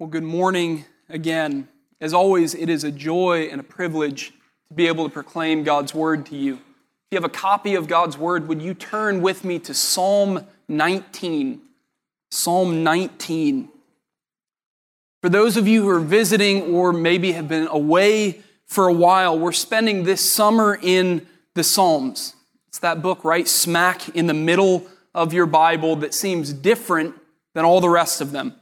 Well, good morning again. As always, it is a joy and a privilege to be able to proclaim God's word to you. If you have a copy of God's word, would you turn with me to Psalm 19? Psalm 19. For those of you who are visiting or maybe have been away for a while, we're spending this summer in the Psalms. It's that book right smack in the middle of your Bible that seems different than all the rest of them.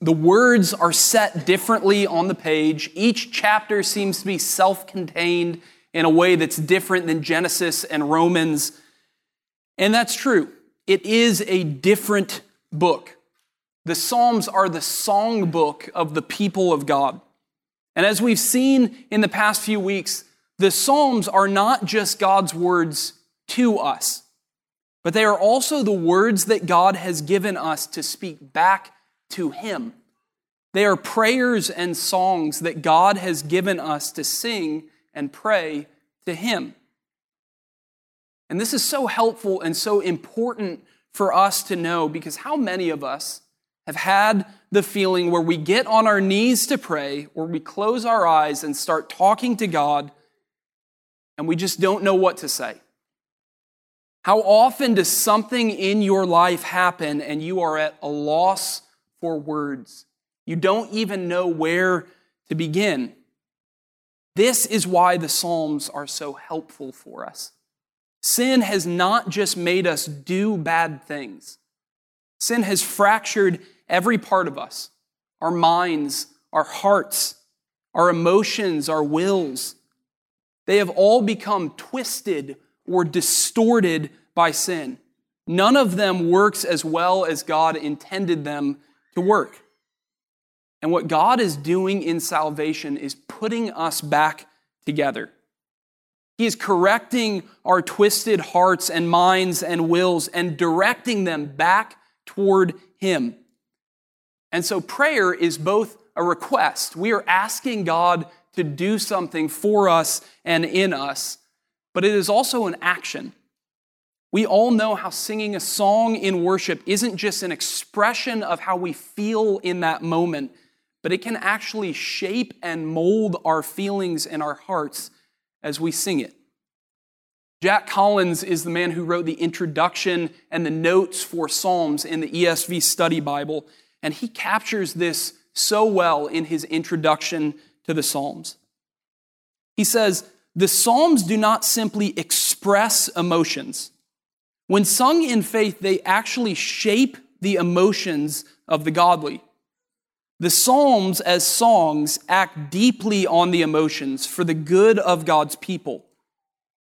The words are set differently on the page. Each chapter seems to be self contained in a way that's different than Genesis and Romans. And that's true. It is a different book. The Psalms are the songbook of the people of God. And as we've seen in the past few weeks, the Psalms are not just God's words to us, but they are also the words that God has given us to speak back to Him. They are prayers and songs that God has given us to sing and pray to Him. And this is so helpful and so important for us to know because how many of us have had the feeling where we get on our knees to pray or we close our eyes and start talking to God and we just don't know what to say? How often does something in your life happen and you are at a loss for words. You don't even know where to begin. This is why the Psalms are so helpful for us. Sin has not just made us do bad things, sin has fractured every part of us our minds, our hearts, our emotions, our wills. They have all become twisted or distorted by sin. None of them works as well as God intended them to work. And what God is doing in salvation is putting us back together. He is correcting our twisted hearts and minds and wills and directing them back toward Him. And so prayer is both a request. We are asking God to do something for us and in us, but it is also an action. We all know how singing a song in worship isn't just an expression of how we feel in that moment, but it can actually shape and mold our feelings and our hearts as we sing it. Jack Collins is the man who wrote the introduction and the notes for Psalms in the ESV Study Bible, and he captures this so well in his introduction to the Psalms. He says, The Psalms do not simply express emotions. When sung in faith, they actually shape the emotions of the godly. The Psalms, as songs, act deeply on the emotions for the good of God's people.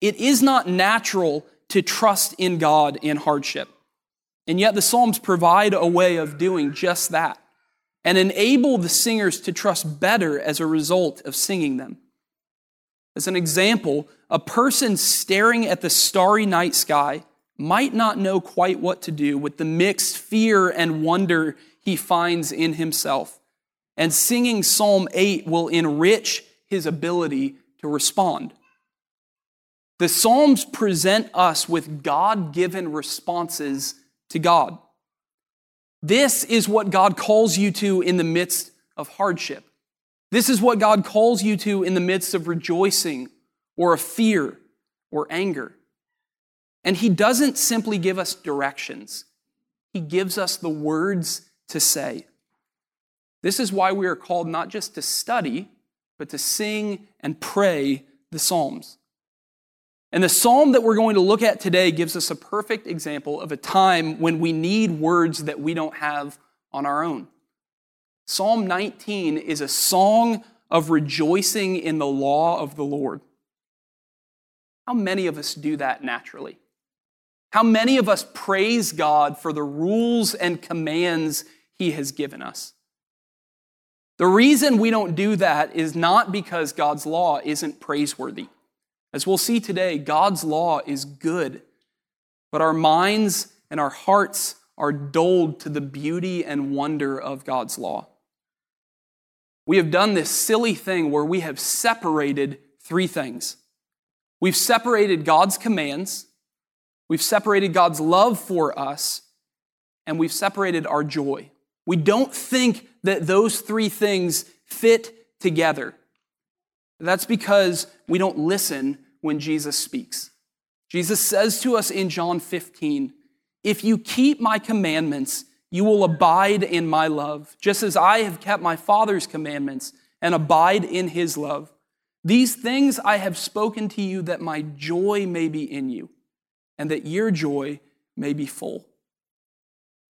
It is not natural to trust in God in hardship. And yet, the Psalms provide a way of doing just that and enable the singers to trust better as a result of singing them. As an example, a person staring at the starry night sky might not know quite what to do with the mixed fear and wonder he finds in himself. And singing Psalm 8 will enrich his ability to respond. The Psalms present us with God given responses to God. This is what God calls you to in the midst of hardship. This is what God calls you to in the midst of rejoicing or of fear or anger. And he doesn't simply give us directions, he gives us the words to say. This is why we are called not just to study, but to sing and pray the Psalms. And the psalm that we're going to look at today gives us a perfect example of a time when we need words that we don't have on our own. Psalm 19 is a song of rejoicing in the law of the Lord. How many of us do that naturally? How many of us praise God for the rules and commands He has given us? The reason we don't do that is not because God's law isn't praiseworthy. As we'll see today, God's law is good, but our minds and our hearts are dulled to the beauty and wonder of God's law. We have done this silly thing where we have separated three things. We've separated God's commands We've separated God's love for us, and we've separated our joy. We don't think that those three things fit together. That's because we don't listen when Jesus speaks. Jesus says to us in John 15, If you keep my commandments, you will abide in my love, just as I have kept my Father's commandments and abide in his love. These things I have spoken to you that my joy may be in you and that your joy may be full.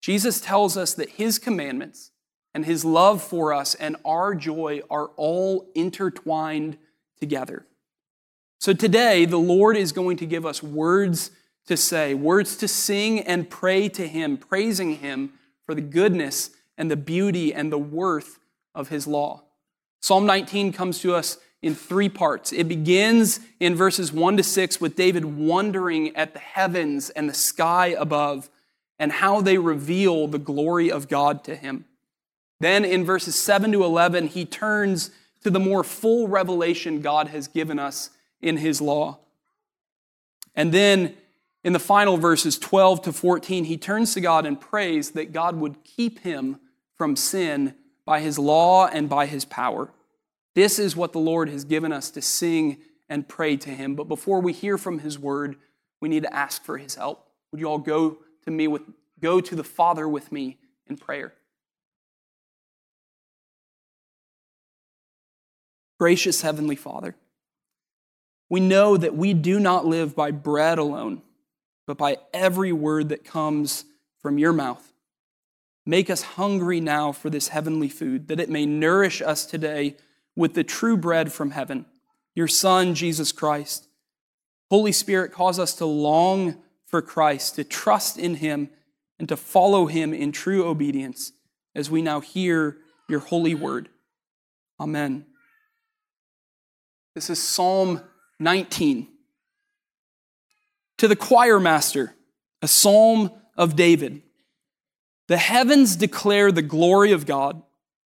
Jesus tells us that his commandments and his love for us and our joy are all intertwined together. So today, the Lord is going to give us words to say, words to sing and pray to him, praising him for the goodness and the beauty and the worth of his law. Psalm 19 comes to us in three parts. It begins in verses 1 to 6 with David wondering at the heavens and the sky above and how they reveal the glory of God to him. Then in verses 7 to 11, he turns to the more full revelation God has given us in his law. And then in the final verses 12 to 14, he turns to God and prays that God would keep him from sin by his law and by his power. This is what the Lord has given us to sing and pray to him. But before we hear from his word, we need to ask for his help. Would you all go to me with go to the Father with me in prayer? Gracious heavenly Father, we know that we do not live by bread alone, but by every word that comes from your mouth. Make us hungry now for this heavenly food, that it may nourish us today with the true bread from heaven, your Son, Jesus Christ. Holy Spirit, cause us to long for Christ, to trust in him, and to follow him in true obedience as we now hear your holy word. Amen. This is Psalm 19. To the choir master, a psalm of David. The heavens declare the glory of God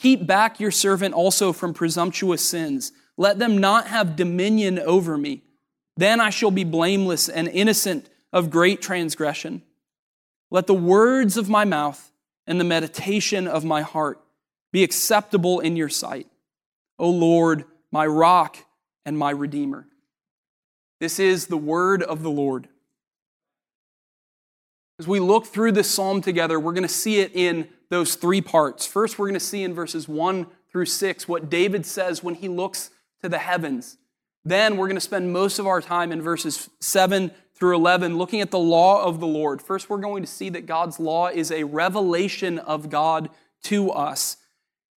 Keep back your servant also from presumptuous sins. Let them not have dominion over me. Then I shall be blameless and innocent of great transgression. Let the words of my mouth and the meditation of my heart be acceptable in your sight. O Lord, my rock and my redeemer. This is the word of the Lord. As we look through this psalm together, we're going to see it in those three parts. First, we're going to see in verses 1 through 6 what David says when he looks to the heavens. Then we're going to spend most of our time in verses 7 through 11 looking at the law of the Lord. First, we're going to see that God's law is a revelation of God to us.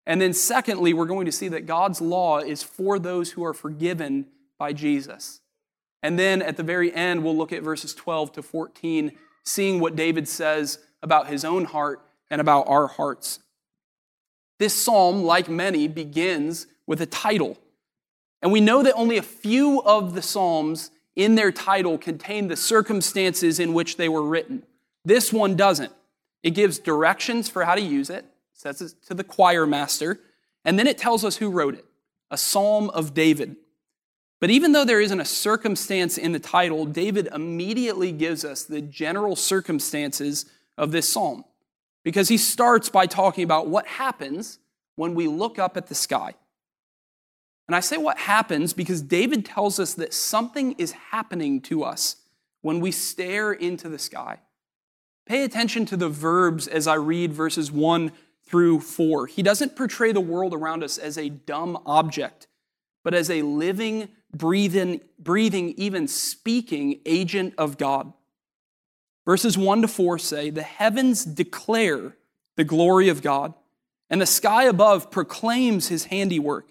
And then, secondly, we're going to see that God's law is for those who are forgiven by Jesus. And then at the very end, we'll look at verses 12 to 14, seeing what David says about his own heart and about our hearts. This psalm, like many, begins with a title. And we know that only a few of the psalms in their title contain the circumstances in which they were written. This one doesn't. It gives directions for how to use it, says it to the choir master, and then it tells us who wrote it. a psalm of David. But even though there isn't a circumstance in the title, David immediately gives us the general circumstances of this psalm because he starts by talking about what happens when we look up at the sky. And I say what happens because David tells us that something is happening to us when we stare into the sky. Pay attention to the verbs as I read verses 1 through 4. He doesn't portray the world around us as a dumb object, but as a living, breathing, breathing, even speaking agent of God. Verses 1 to 4 say, The heavens declare the glory of God, and the sky above proclaims his handiwork.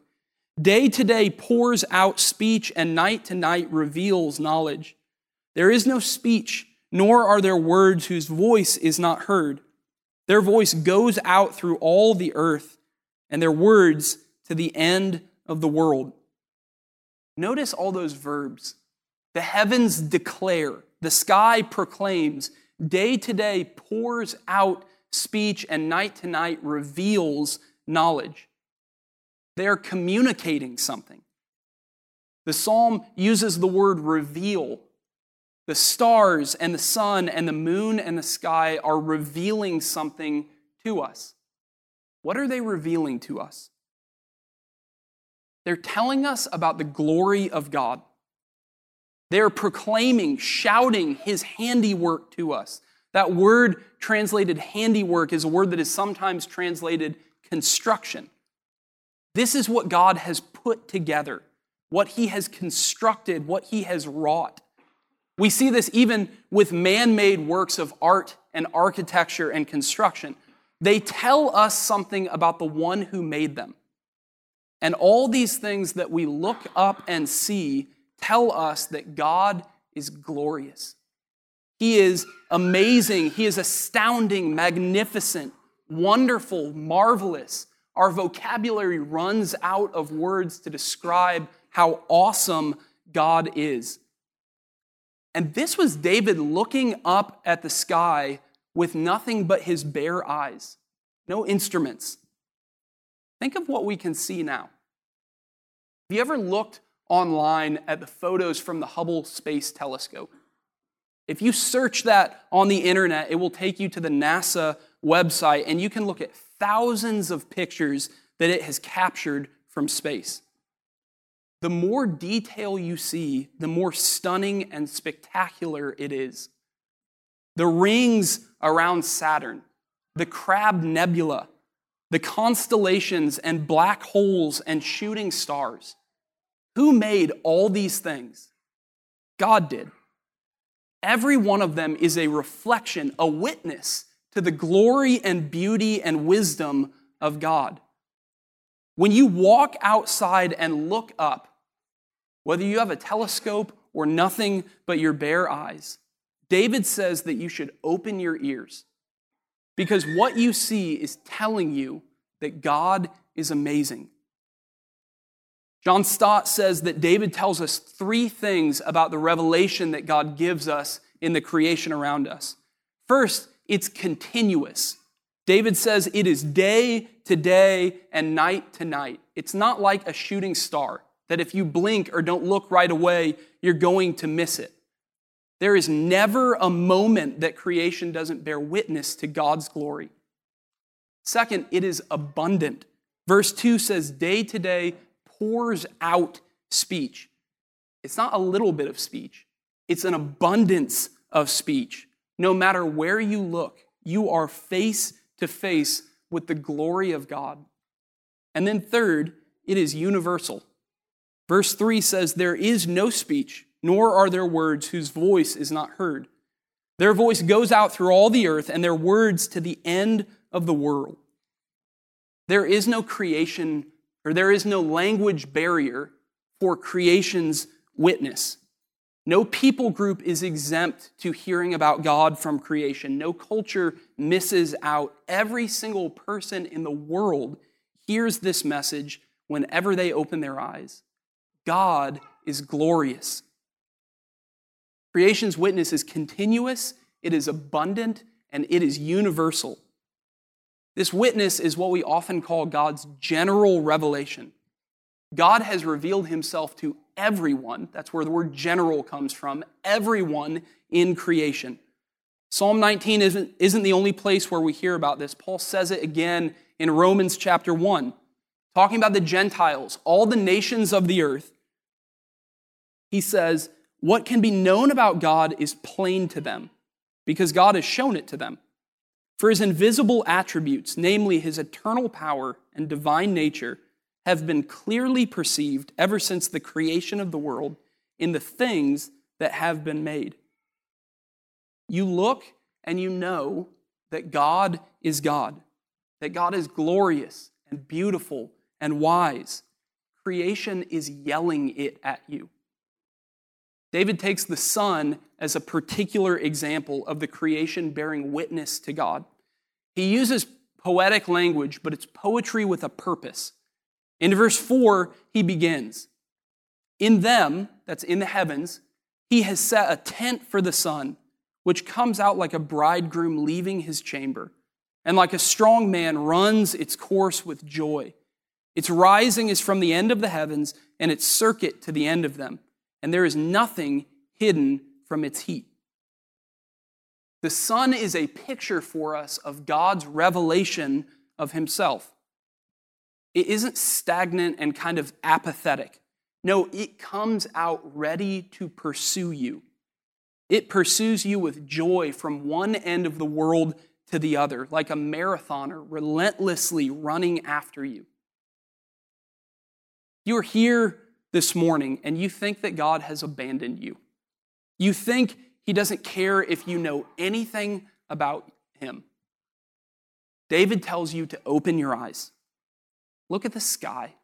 Day to day pours out speech, and night to night reveals knowledge. There is no speech, nor are there words whose voice is not heard. Their voice goes out through all the earth, and their words to the end of the world. Notice all those verbs. The heavens declare, the sky proclaims, day to day pours out speech, and night to night reveals knowledge. They're communicating something. The psalm uses the word reveal. The stars and the sun and the moon and the sky are revealing something to us. What are they revealing to us? They're telling us about the glory of God. They're proclaiming, shouting his handiwork to us. That word translated handiwork is a word that is sometimes translated construction. This is what God has put together, what he has constructed, what he has wrought. We see this even with man made works of art and architecture and construction. They tell us something about the one who made them. And all these things that we look up and see tell us that God is glorious. He is amazing. He is astounding, magnificent, wonderful, marvelous. Our vocabulary runs out of words to describe how awesome God is. And this was David looking up at the sky with nothing but his bare eyes, no instruments. Think of what we can see now. Have you ever looked online at the photos from the Hubble Space Telescope? If you search that on the internet, it will take you to the NASA website and you can look at thousands of pictures that it has captured from space. The more detail you see, the more stunning and spectacular it is. The rings around Saturn, the Crab Nebula, the constellations and black holes and shooting stars. Who made all these things? God did. Every one of them is a reflection, a witness to the glory and beauty and wisdom of God. When you walk outside and look up, whether you have a telescope or nothing but your bare eyes, David says that you should open your ears because what you see is telling you that God is amazing. John Stott says that David tells us three things about the revelation that God gives us in the creation around us. First, it's continuous. David says it is day to day and night to night. It's not like a shooting star that if you blink or don't look right away, you're going to miss it. There is never a moment that creation doesn't bear witness to God's glory. Second, it is abundant. Verse 2 says, Day to day pours out speech. It's not a little bit of speech, it's an abundance of speech. No matter where you look, you are face to face with the glory of God. And then, third, it is universal. Verse 3 says, There is no speech, nor are there words whose voice is not heard. Their voice goes out through all the earth, and their words to the end of the world. There is no creation or there is no language barrier for creation's witness. No people group is exempt to hearing about God from creation. No culture misses out. Every single person in the world hears this message whenever they open their eyes. God is glorious. Creation's witness is continuous, it is abundant, and it is universal. This witness is what we often call God's general revelation. God has revealed himself to everyone. That's where the word general comes from. Everyone in creation. Psalm 19 isn't, isn't the only place where we hear about this. Paul says it again in Romans chapter 1, talking about the Gentiles, all the nations of the earth. He says, What can be known about God is plain to them, because God has shown it to them. For his invisible attributes, namely his eternal power and divine nature, have been clearly perceived ever since the creation of the world in the things that have been made. You look and you know that God is God, that God is glorious and beautiful and wise. Creation is yelling it at you. David takes the sun as a particular example of the creation bearing witness to God. He uses poetic language, but it's poetry with a purpose. In verse 4, he begins In them, that's in the heavens, he has set a tent for the sun, which comes out like a bridegroom leaving his chamber, and like a strong man runs its course with joy. Its rising is from the end of the heavens, and its circuit to the end of them, and there is nothing hidden from its heat. The sun is a picture for us of God's revelation of himself. It isn't stagnant and kind of apathetic. No, it comes out ready to pursue you. It pursues you with joy from one end of the world to the other, like a marathoner relentlessly running after you. You're here this morning and you think that God has abandoned you. You think he doesn't care if you know anything about him. David tells you to open your eyes. Look at the sky.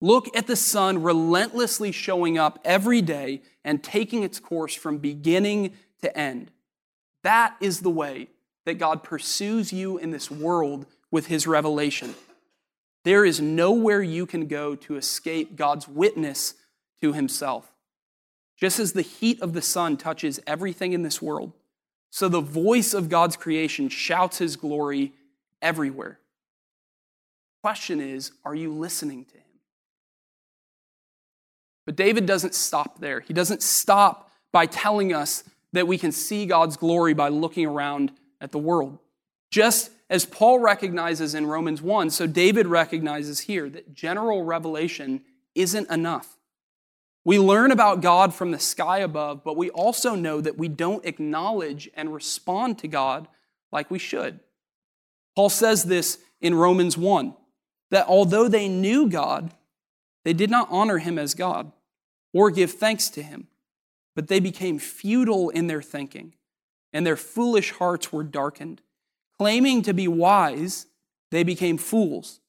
Look at the sun relentlessly showing up every day and taking its course from beginning to end. That is the way that God pursues you in this world with his revelation. There is nowhere you can go to escape God's witness to himself. Just as the heat of the sun touches everything in this world, so the voice of God's creation shouts his glory everywhere. Question is, are you listening to him? But David doesn't stop there. He doesn't stop by telling us that we can see God's glory by looking around at the world. Just as Paul recognizes in Romans 1, so David recognizes here that general revelation isn't enough. We learn about God from the sky above, but we also know that we don't acknowledge and respond to God like we should. Paul says this in Romans 1 that although they knew God, they did not honor him as God or give thanks to him, but they became futile in their thinking, and their foolish hearts were darkened. Claiming to be wise, they became fools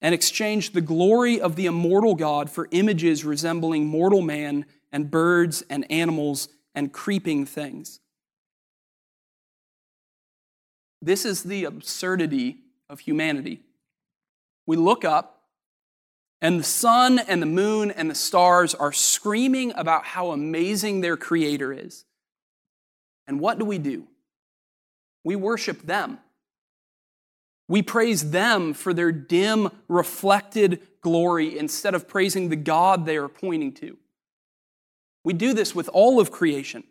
and exchanged the glory of the immortal God for images resembling mortal man and birds and animals and creeping things. This is the absurdity of humanity. We look up, and the sun and the moon and the stars are screaming about how amazing their creator is. And what do we do? We worship them. We praise them for their dim, reflected glory instead of praising the God they are pointing to. We do this with all of creation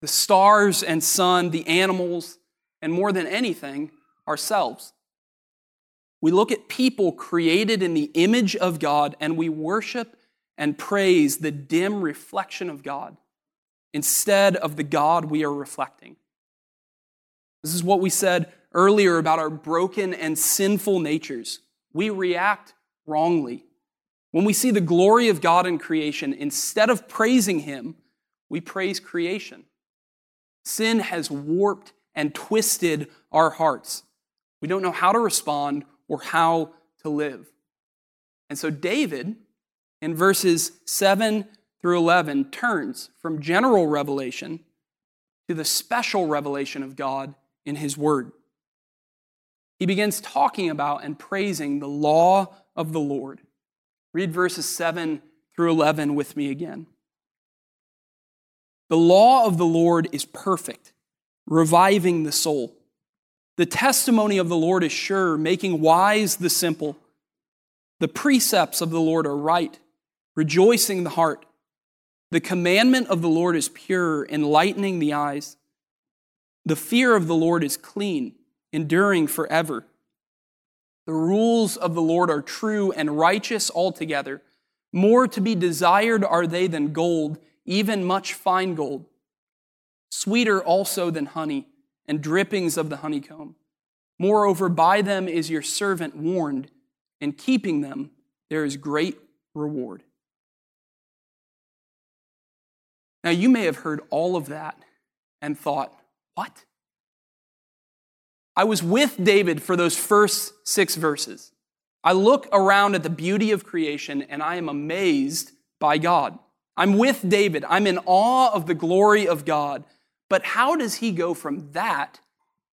the stars and sun, the animals, and more than anything, ourselves. We look at people created in the image of God and we worship and praise the dim reflection of God instead of the God we are reflecting. This is what we said earlier about our broken and sinful natures. We react wrongly. When we see the glory of God in creation, instead of praising Him, we praise creation. Sin has warped and twisted our hearts. We don't know how to respond or how to live. And so, David, in verses 7 through 11, turns from general revelation to the special revelation of God in His Word he begins talking about and praising the law of the Lord. Read verses 7 through 11 with me again. The law of the Lord is perfect, reviving the soul. The testimony of the Lord is sure, making wise the simple. The precepts of the Lord are right, rejoicing the heart. The commandment of the Lord is pure, enlightening the eyes. The fear of the Lord is clean, enduring forever. The rules of the Lord are true and righteous altogether. More to be desired are they than gold, even much fine gold. Sweeter also than honey and drippings of the honeycomb. Moreover, by them is your servant warned, and keeping them there is great reward. Now, you may have heard all of that and thought, what? I was with David for those first six verses. I look around at the beauty of creation and I am amazed by God. I'm with David. I'm in awe of the glory of God. But how does he go from that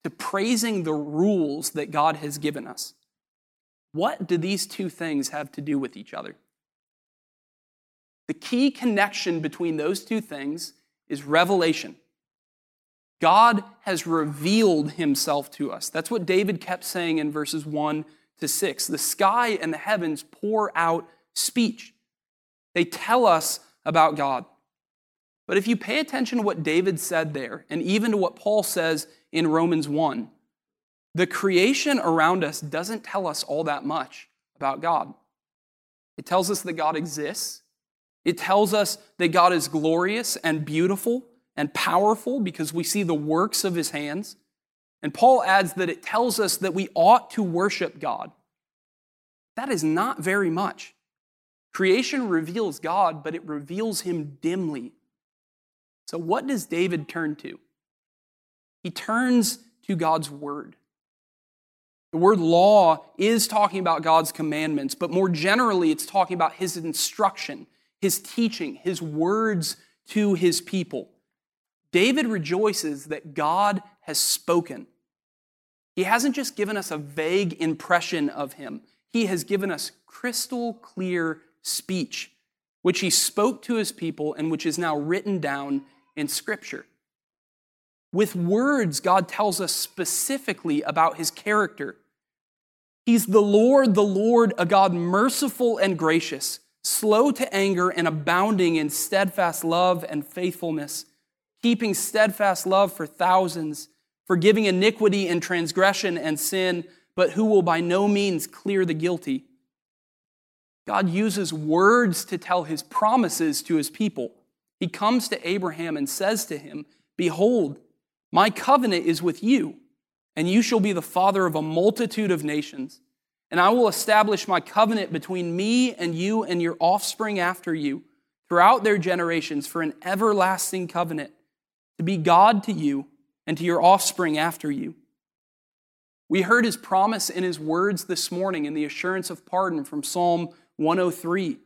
to praising the rules that God has given us? What do these two things have to do with each other? The key connection between those two things is revelation. God has revealed himself to us. That's what David kept saying in verses 1 to 6. The sky and the heavens pour out speech, they tell us about God. But if you pay attention to what David said there, and even to what Paul says in Romans 1, the creation around us doesn't tell us all that much about God. It tells us that God exists. It tells us that God is glorious and beautiful and powerful because we see the works of his hands. And Paul adds that it tells us that we ought to worship God. That is not very much. Creation reveals God, but it reveals him dimly. So, what does David turn to? He turns to God's word. The word law is talking about God's commandments, but more generally, it's talking about his instruction, his teaching, his words to his people. David rejoices that God has spoken. He hasn't just given us a vague impression of him, he has given us crystal clear speech, which he spoke to his people and which is now written down in Scripture. With words, God tells us specifically about his character. He's the Lord, the Lord, a God merciful and gracious, slow to anger and abounding in steadfast love and faithfulness keeping steadfast love for thousands, forgiving iniquity and transgression and sin, but who will by no means clear the guilty. God uses words to tell his promises to his people. He comes to Abraham and says to him, Behold, my covenant is with you, and you shall be the father of a multitude of nations. And I will establish my covenant between me and you and your offspring after you throughout their generations for an everlasting covenant to be God to you and to your offspring after you. We heard his promise in his words this morning in the assurance of pardon from Psalm 103.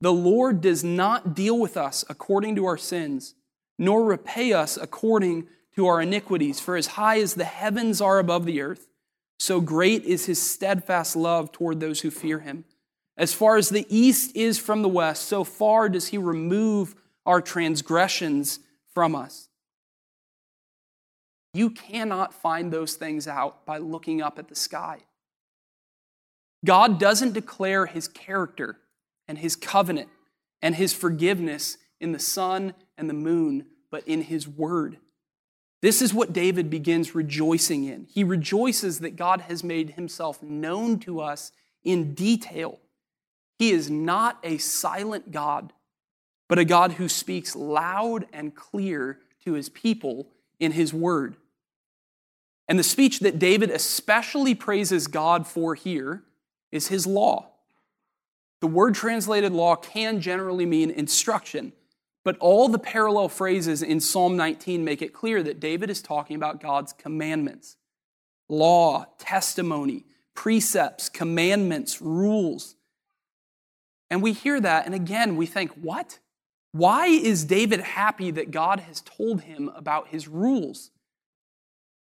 The Lord does not deal with us according to our sins, nor repay us according to our iniquities. For as high as the heavens are above the earth, so great is his steadfast love toward those who fear him. As far as the east is from the west, so far does he remove our transgressions from us. You cannot find those things out by looking up at the sky. God doesn't declare his character and his covenant and his forgiveness in the sun and the moon, but in his word. This is what David begins rejoicing in. He rejoices that God has made himself known to us in detail. He is not a silent God, but a God who speaks loud and clear to his people in his word. And the speech that David especially praises God for here is his law. The word translated law can generally mean instruction, but all the parallel phrases in Psalm 19 make it clear that David is talking about God's commandments law, testimony, precepts, commandments, rules. And we hear that, and again, we think, what? Why is David happy that God has told him about his rules?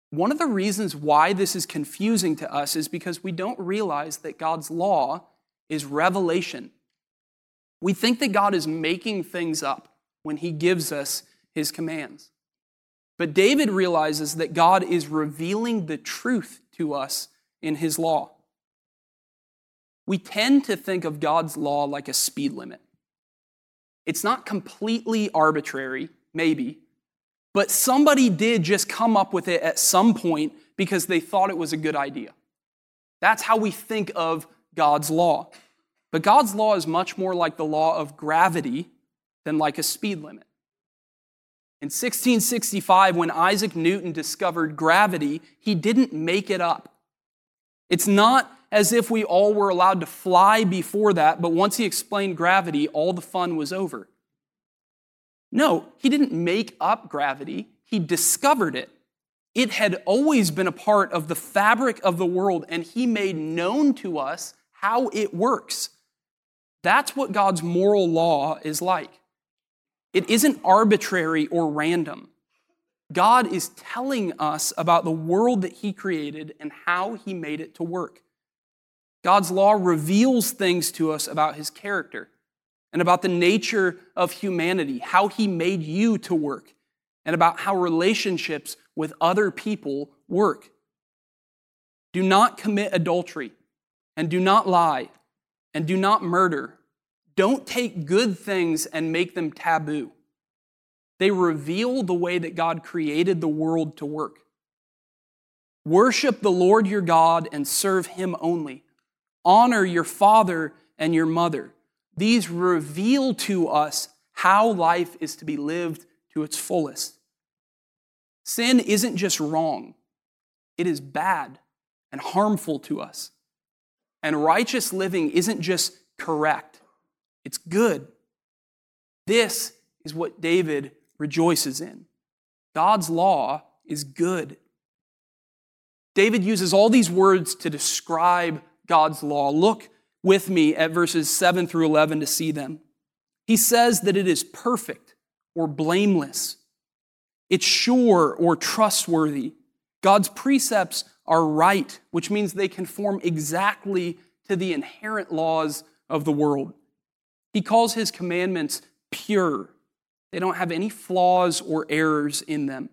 One of the reasons why this is confusing to us is because we don't realize that God's law is revelation. We think that God is making things up when he gives us his commands. But David realizes that God is revealing the truth to us in his law. we tend to think of God's law like a speed limit. It's not completely arbitrary, maybe, but somebody did just come up with it at some point because they thought it was a good idea. That's how we think of God's law. But God's law is much more like the law of gravity than like a speed limit. In 1665, when Isaac Newton discovered gravity, he didn't make it up. It's not as if we all were allowed to fly before that, but once he explained gravity, all the fun was over. No, he didn't make up gravity, he discovered it. It had always been a part of the fabric of the world, and he made known to us how it works. That's what God's moral law is like. It isn't arbitrary or random. God is telling us about the world that He created and how He made it to work. God's law reveals things to us about His character and about the nature of humanity, how He made you to work, and about how relationships with other people work. Do not commit adultery, and do not lie, and do not murder. Don't take good things and make them taboo. They reveal the way that God created the world to work. Worship the Lord your God and serve him only. Honor your father and your mother. These reveal to us how life is to be lived to its fullest. Sin isn't just wrong, it is bad and harmful to us. And righteous living isn't just correct, it's good. This is what David rejoices in. God's law is good. David uses all these words to describe God's law. Look with me at verses 7 through 11 to see them. He says that it is perfect or blameless, it's sure or trustworthy. God's precepts are right, which means they conform exactly to the inherent laws of the world. He calls his commandments pure, they don't have any flaws or errors in them.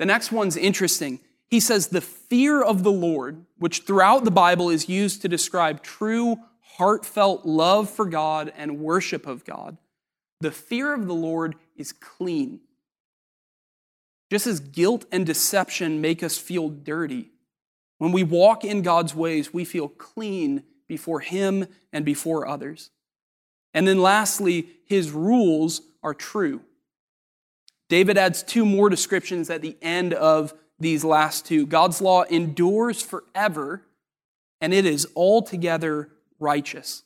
The next one's interesting. He says, The fear of the Lord, which throughout the Bible is used to describe true, heartfelt love for God and worship of God, the fear of the Lord is clean. Just as guilt and deception make us feel dirty, when we walk in God's ways, we feel clean before Him and before others. And then lastly, His rules are true. David adds two more descriptions at the end of these last two. God's law endures forever, and it is altogether righteous.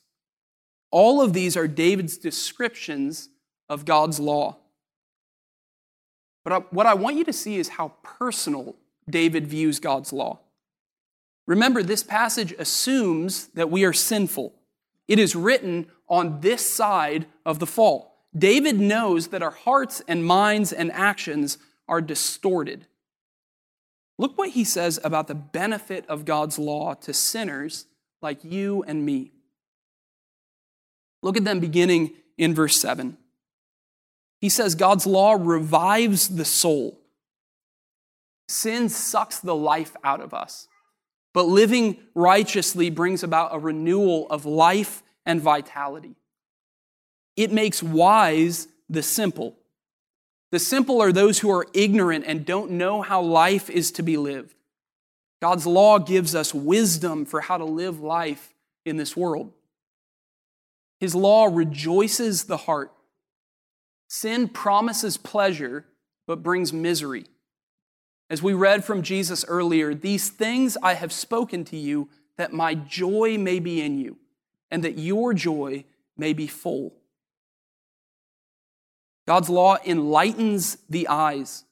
All of these are David's descriptions of God's law. But what I want you to see is how personal David views God's law. Remember, this passage assumes that we are sinful. It is written on this side of the fall. David knows that our hearts and minds and actions are distorted. Look what he says about the benefit of God's law to sinners like you and me. Look at them beginning in verse 7. He says, God's law revives the soul. Sin sucks the life out of us, but living righteously brings about a renewal of life and vitality. It makes wise the simple the simple are those who are ignorant and don't know how life is to be lived. God's law gives us wisdom for how to live life in this world. His law rejoices the heart. Sin promises pleasure, but brings misery. As we read from Jesus earlier, these things I have spoken to you that my joy may be in you, and that your joy may be full. God's law enlightens the eyes.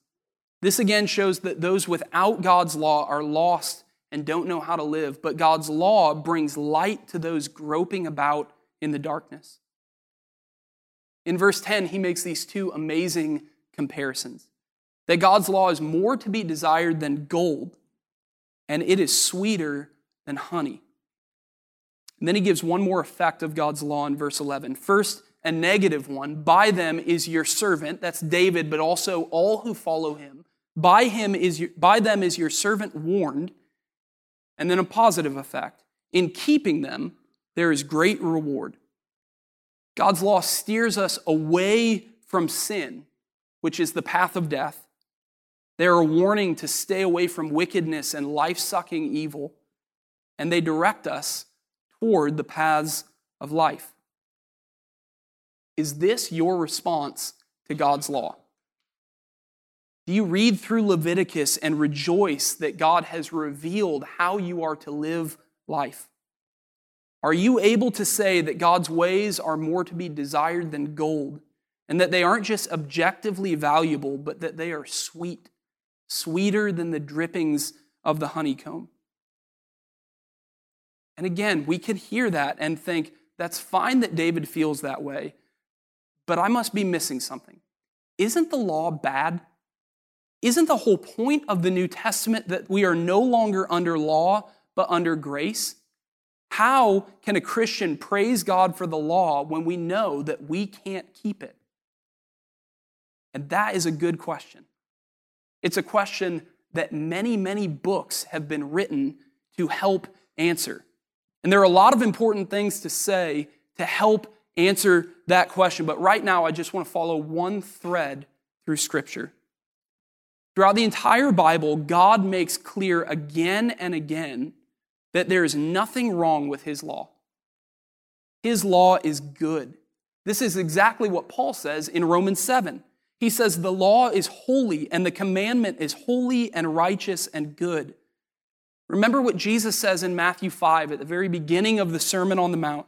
This again shows that those without God's law are lost and don't know how to live, but God's law brings light to those groping about in the darkness. In verse 10, he makes these two amazing comparisons that God's law is more to be desired than gold, and it is sweeter than honey. And then he gives one more effect of God's law in verse 11. First, a negative one. By them is your servant, that's David, but also all who follow him. By him is your, by them is your servant warned. And then a positive effect. in keeping them, there is great reward. God's law steers us away from sin, which is the path of death. They are a warning to stay away from wickedness and life sucking evil, and they direct us toward the paths of life. Is this your response to God's law? Do you read through Leviticus and rejoice that God has revealed how you are to live life? Are you able to say that God's ways are more to be desired than gold, and that they aren't just objectively valuable, but that they are sweet, sweeter than the drippings of the honeycomb? And again, we can hear that and think, that's fine that David feels that way, but I must be missing something. Isn't the law bad? Isn't the whole point of the New Testament that we are no longer under law, but under grace? How can a Christian praise God for the law when we know that we can't keep it? And that is a good question. It's a question that many, many books have been written to help answer. And there are a lot of important things to say to help answer that question. But right now, I just want to follow one thread through Scripture. Throughout the entire Bible, God makes clear again and again that there is nothing wrong with His law. His law is good. This is exactly what Paul says in Romans 7. He says, The law is holy, and the commandment is holy and righteous and good. Remember what Jesus says in Matthew 5 at the very beginning of the Sermon on the Mount.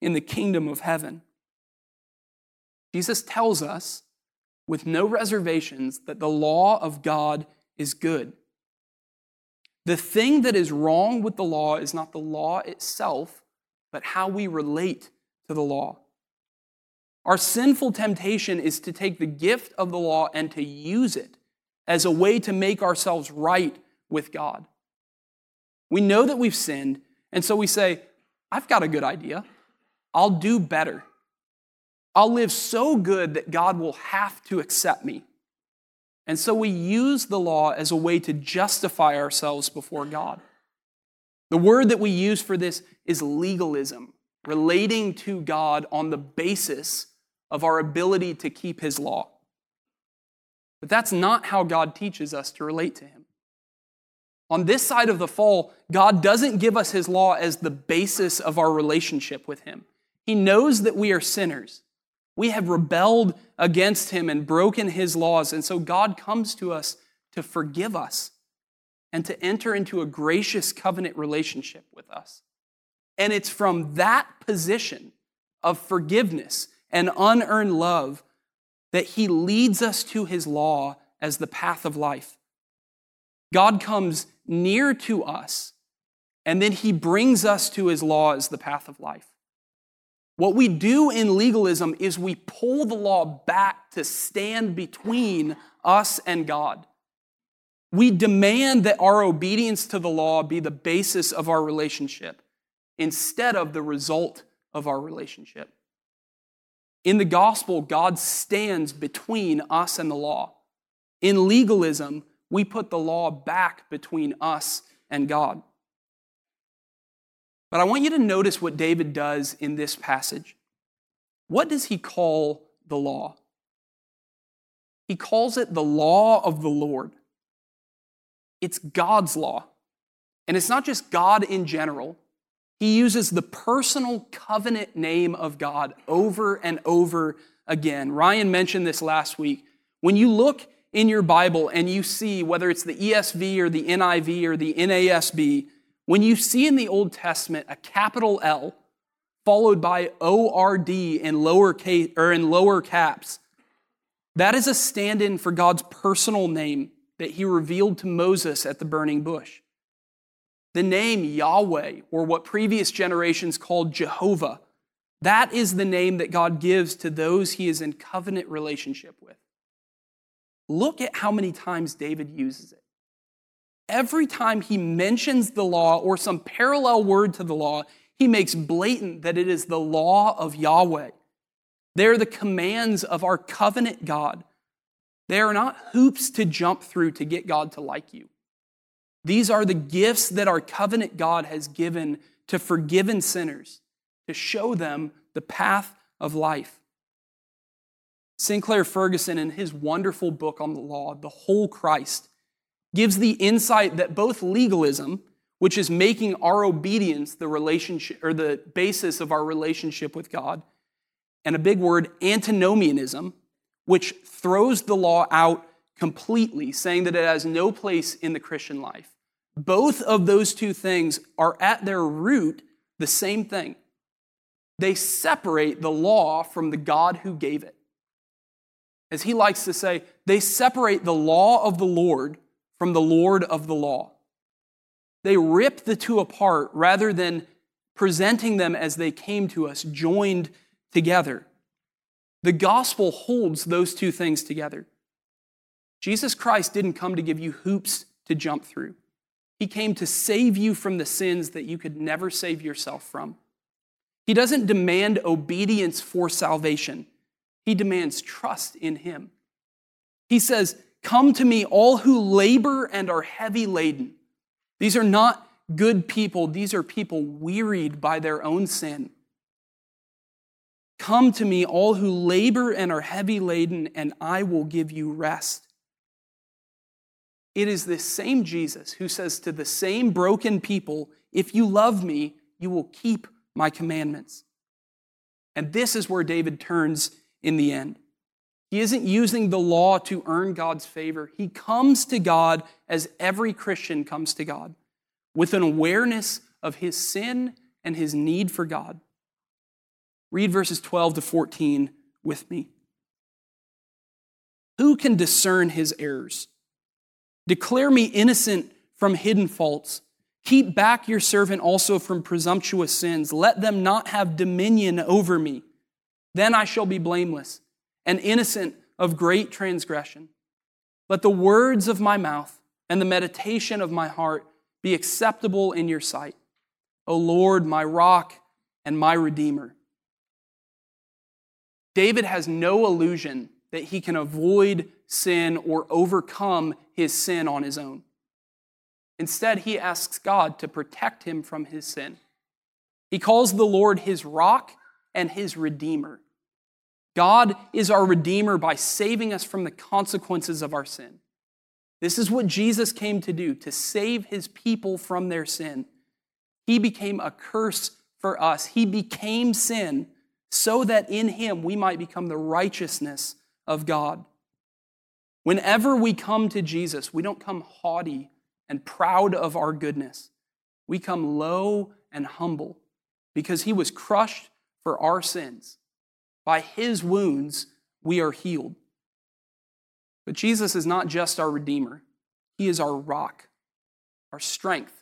in the kingdom of heaven. Jesus tells us with no reservations that the law of God is good. The thing that is wrong with the law is not the law itself, but how we relate to the law. Our sinful temptation is to take the gift of the law and to use it as a way to make ourselves right with God. We know that we've sinned, and so we say, I've got a good idea. I'll do better. I'll live so good that God will have to accept me. And so we use the law as a way to justify ourselves before God. The word that we use for this is legalism, relating to God on the basis of our ability to keep His law. But that's not how God teaches us to relate to Him. On this side of the fall, God doesn't give us His law as the basis of our relationship with Him. He knows that we are sinners. We have rebelled against him and broken his laws. And so God comes to us to forgive us and to enter into a gracious covenant relationship with us. And it's from that position of forgiveness and unearned love that he leads us to his law as the path of life. God comes near to us, and then he brings us to his law as the path of life. What we do in legalism is we pull the law back to stand between us and God. We demand that our obedience to the law be the basis of our relationship instead of the result of our relationship. In the gospel, God stands between us and the law. In legalism, we put the law back between us and God. But I want you to notice what David does in this passage. What does he call the law? He calls it the law of the Lord. It's God's law. And it's not just God in general. He uses the personal covenant name of God over and over again. Ryan mentioned this last week. When you look in your Bible and you see whether it's the ESV or the NIV or the NASB, when you see in the Old Testament a capital L followed by ORD in lower, case, or in lower caps, that is a stand in for God's personal name that he revealed to Moses at the burning bush. the name Yahweh, or what previous generations called Jehovah, that is the name that God gives to those he is in covenant relationship with. Look at how many times David uses it. Every time he mentions the law or some parallel word to the law, he makes blatant that it is the law of Yahweh. They're the commands of our covenant God. They are not hoops to jump through to get God to like you. These are the gifts that our covenant God has given to forgiven sinners to show them the path of life. Sinclair Ferguson, in his wonderful book on the law, The Whole Christ, gives the insight that both legalism, which is making our obedience the relationship or the basis of our relationship with God, and a big word, antinomianism, which throws the law out completely, saying that it has no place in the Christian life. Both of those two things are at their root the same thing. They separate the law from the God who gave it. As he likes to say, they separate the law of the Lord from the Lord of the law. They rip the two apart rather than presenting them as they came to us, joined together. The gospel holds those two things together. Jesus Christ didn't come to give you hoops to jump through. He came to save you from the sins that you could never save yourself from. He doesn't demand obedience for salvation, He demands trust in Him. He says, Come to me, all who labor and are heavy laden. These are not good people, these are people wearied by their own sin. Come to me, all who labor and are heavy laden, and I will give you rest. It is this same Jesus who says to the same broken people, If you love me, you will keep my commandments. And this is where David turns in the end. He isn't using the law to earn God's favor. He comes to God as every Christian comes to God, with an awareness of his sin and his need for God. Read verses 12 to 14 with me. Who can discern his errors? Declare me innocent from hidden faults. Keep back your servant also from presumptuous sins. Let them not have dominion over me. Then I shall be blameless and innocent of great transgression. Let the words of my mouth and the meditation of my heart be acceptable in your sight. O Lord, my rock and my redeemer. David has no illusion that he can avoid sin or overcome his sin on his own. Instead, he asks God to protect him from his sin. He calls the Lord his rock and his redeemer. God is our redeemer by saving us from the consequences of our sin. This is what Jesus came to do, to save his people from their sin. He became a curse for us. He became sin so that in him we might become the righteousness of God. Whenever we come to Jesus, we don't come haughty and proud of our goodness. We come low and humble because he was crushed for our sins. By his wounds, we are healed. But Jesus is not just our Redeemer, he is our rock, our strength.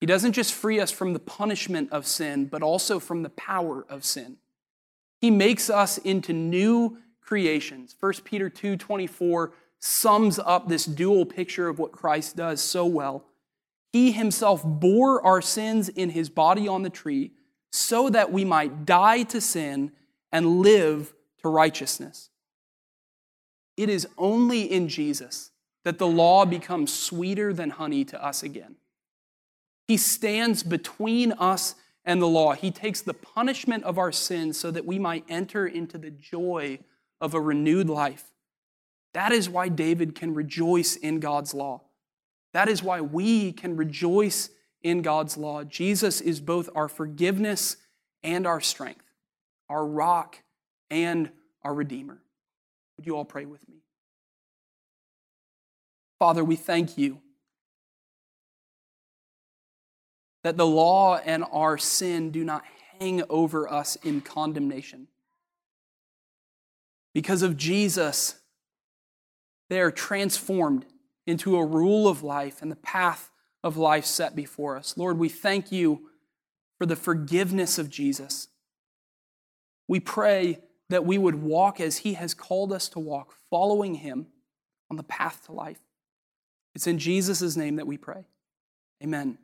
He doesn't just free us from the punishment of sin, but also from the power of sin. He makes us into new creations. 1 Peter 2:24 sums up this dual picture of what Christ does so well. He himself bore our sins in his body on the tree so that we might die to sin and live to righteousness. It is only in Jesus that the law becomes sweeter than honey to us again. He stands between us and the law. He takes the punishment of our sins so that we might enter into the joy of a renewed life. That is why David can rejoice in God's law. That is why we can rejoice in God's law. Jesus is both our forgiveness and our strength, our rock and our Redeemer. Would you all pray with me? Father, we thank you that the law and our sin do not hang over us in condemnation. Because of Jesus, they are transformed into a rule of life and the path of life set before us. Lord, we thank you for the forgiveness of Jesus. We pray that we would walk as he has called us to walk, following him on the path to life. It's in Jesus' name that we pray. Amen.